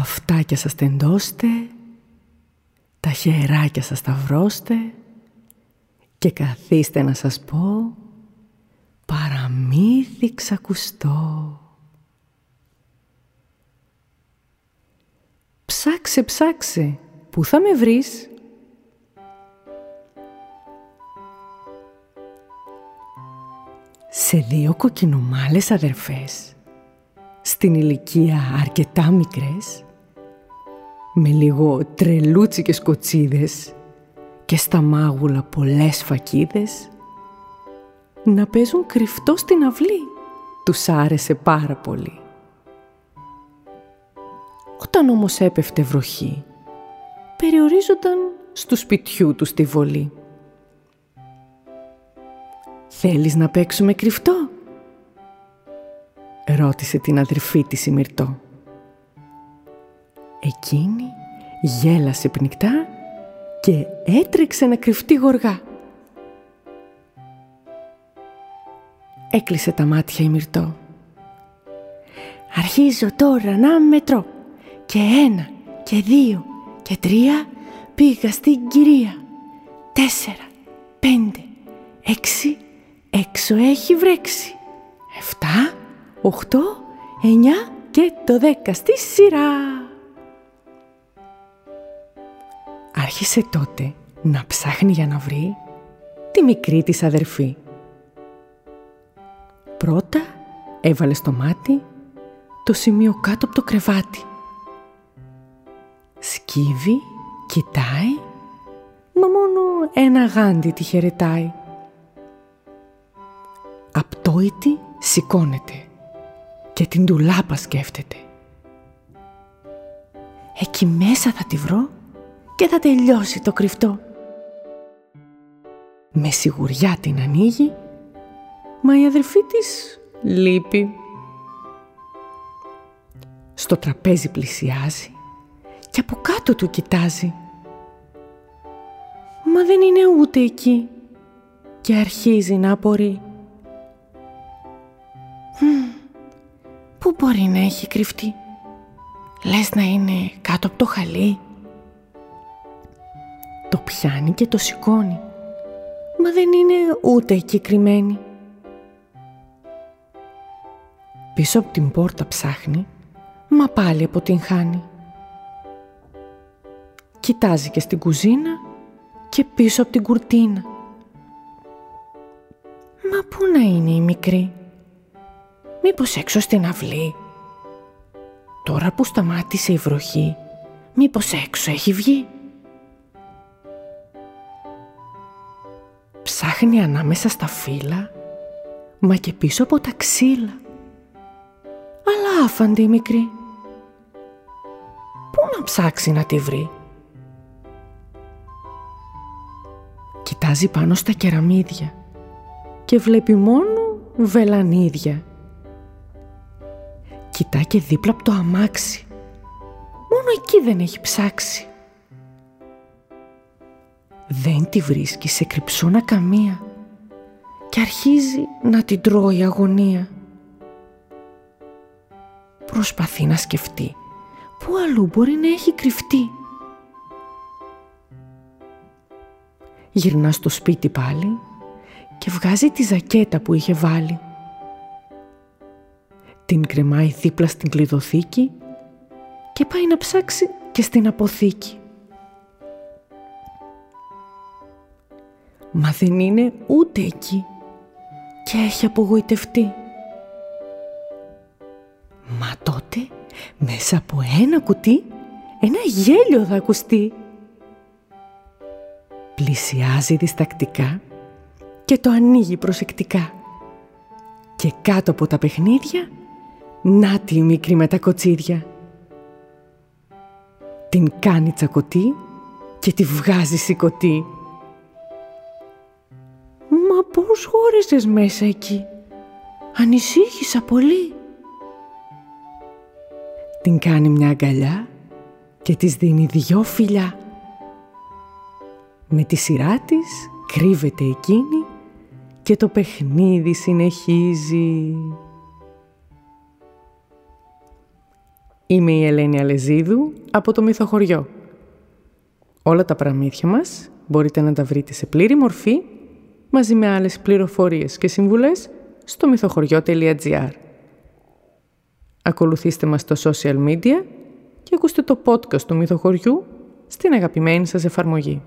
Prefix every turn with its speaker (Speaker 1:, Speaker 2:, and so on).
Speaker 1: αυτάκια σας τεντώστε, τα χεράκια σας σταυρώστε και καθίστε να σας πω παραμύθι ξακουστό. Ψάξε, ψάξε, πού θα με βρεις; Σε δύο κοκκινομάλες αδερφές, στην ηλικία αρκετά μικρές, με λίγο τρελούτσικες κοτσίδες και στα μάγουλα πολλές φακίδες, να παίζουν κρυφτό στην αυλή. Τους άρεσε πάρα πολύ. Όταν όμως έπεφτε βροχή, περιορίζονταν στο σπιτιού του τη βολή. «Θέλεις να παίξουμε κρυφτό» ρώτησε την αδερφή της η Μυρτώ. Εκείνη γέλασε πνικτά και έτρεξε να κρυφτεί γοργά. Έκλεισε τα μάτια η Μυρτώ. Αρχίζω τώρα να μετρώ και ένα και δύο και τρία πήγα στην κυρία. Τέσσερα, πέντε, έξι, έξω έχει βρέξει. Εφτά, οχτώ, εννιά και το δέκα στη σειρά. Άρχισε τότε να ψάχνει για να βρει τη μικρή της αδερφή. Πρώτα έβαλε στο μάτι το σημείο κάτω από το κρεβάτι. Σκύβει, κοιτάει, μα μόνο ένα γάντι τη χαιρετάει. Απτόητη σηκώνεται και την τουλάπα σκέφτεται. Εκεί μέσα θα τη βρω και θα τελειώσει το κρυφτό. Με σιγουριά την ανοίγει, μα η αδερφή της λείπει. Στο τραπέζι πλησιάζει και από κάτω του κοιτάζει. Μα δεν είναι ούτε εκεί και αρχίζει να απορεί. Πού μπορεί να έχει κρυφτεί; Λες να είναι κάτω από το χαλί. Το πιάνει και το σηκώνει. Μα δεν είναι ούτε εκεί κρυμμένη. Πίσω από την πόρτα ψάχνει, μα πάλι από την χάνει. Κοιτάζει και στην κουζίνα και πίσω από την κουρτίνα. Μα πού να είναι η μικρή; Μήπως έξω στην αυλή; Τώρα που σταμάτησε η βροχή, μήπως έξω έχει βγει; Ψάχνει ανάμεσα στα φύλλα, μα και πίσω από τα ξύλα. Αλλά άφαντη η μικρή. Πού να ψάξει να τη βρει; Κοιτάζει πάνω στα κεραμίδια και βλέπει μόνο βελανίδια. Κοιτά και δίπλα από το αμάξι. Μόνο εκεί δεν έχει ψάξει. Δεν τη βρίσκει σε κρυψώνα καμία και αρχίζει να την τρώει αγωνία. Προσπαθεί να σκεφτεί πού αλλού μπορεί να έχει κρυφτεί. Γυρνά στο σπίτι πάλι και βγάζει τη ζακέτα που είχε βάλει. Την κρεμάει δίπλα στην κλειδοθήκη και πάει να ψάξει και στην αποθήκη. Μα δεν είναι ούτε εκεί και έχει απογοητευτεί. Μα τότε μέσα από ένα κουτί ένα γέλιο θα ακουστεί. Πλησιάζει διστακτικά και το ανοίγει προσεκτικά. Και κάτω από τα παιχνίδια, να τη μικρή με τα κοτσίδια. Την κάνει τσακωτή και τη βγάζει σηκωτή. Πώς χώρισες μέσα εκεί. Ανησύχησα πολύ. Την κάνει μια αγκαλιά και της δίνει δυο φιλιά. Με τη σειρά της κρύβεται εκείνη και το παιχνίδι συνεχίζει. Είμαι η Ελένη Αλεζίδου από το Μυθοχωριό. Όλα τα παραμύθια μας μπορείτε να τα βρείτε σε πλήρη μορφή μαζί με άλλες πληροφορίες και συμβουλές στο μυθοχωριό.gr Ακολουθήστε μας στο social media και ακούστε το podcast του Μυθοχωριού στην αγαπημένη σας εφαρμογή.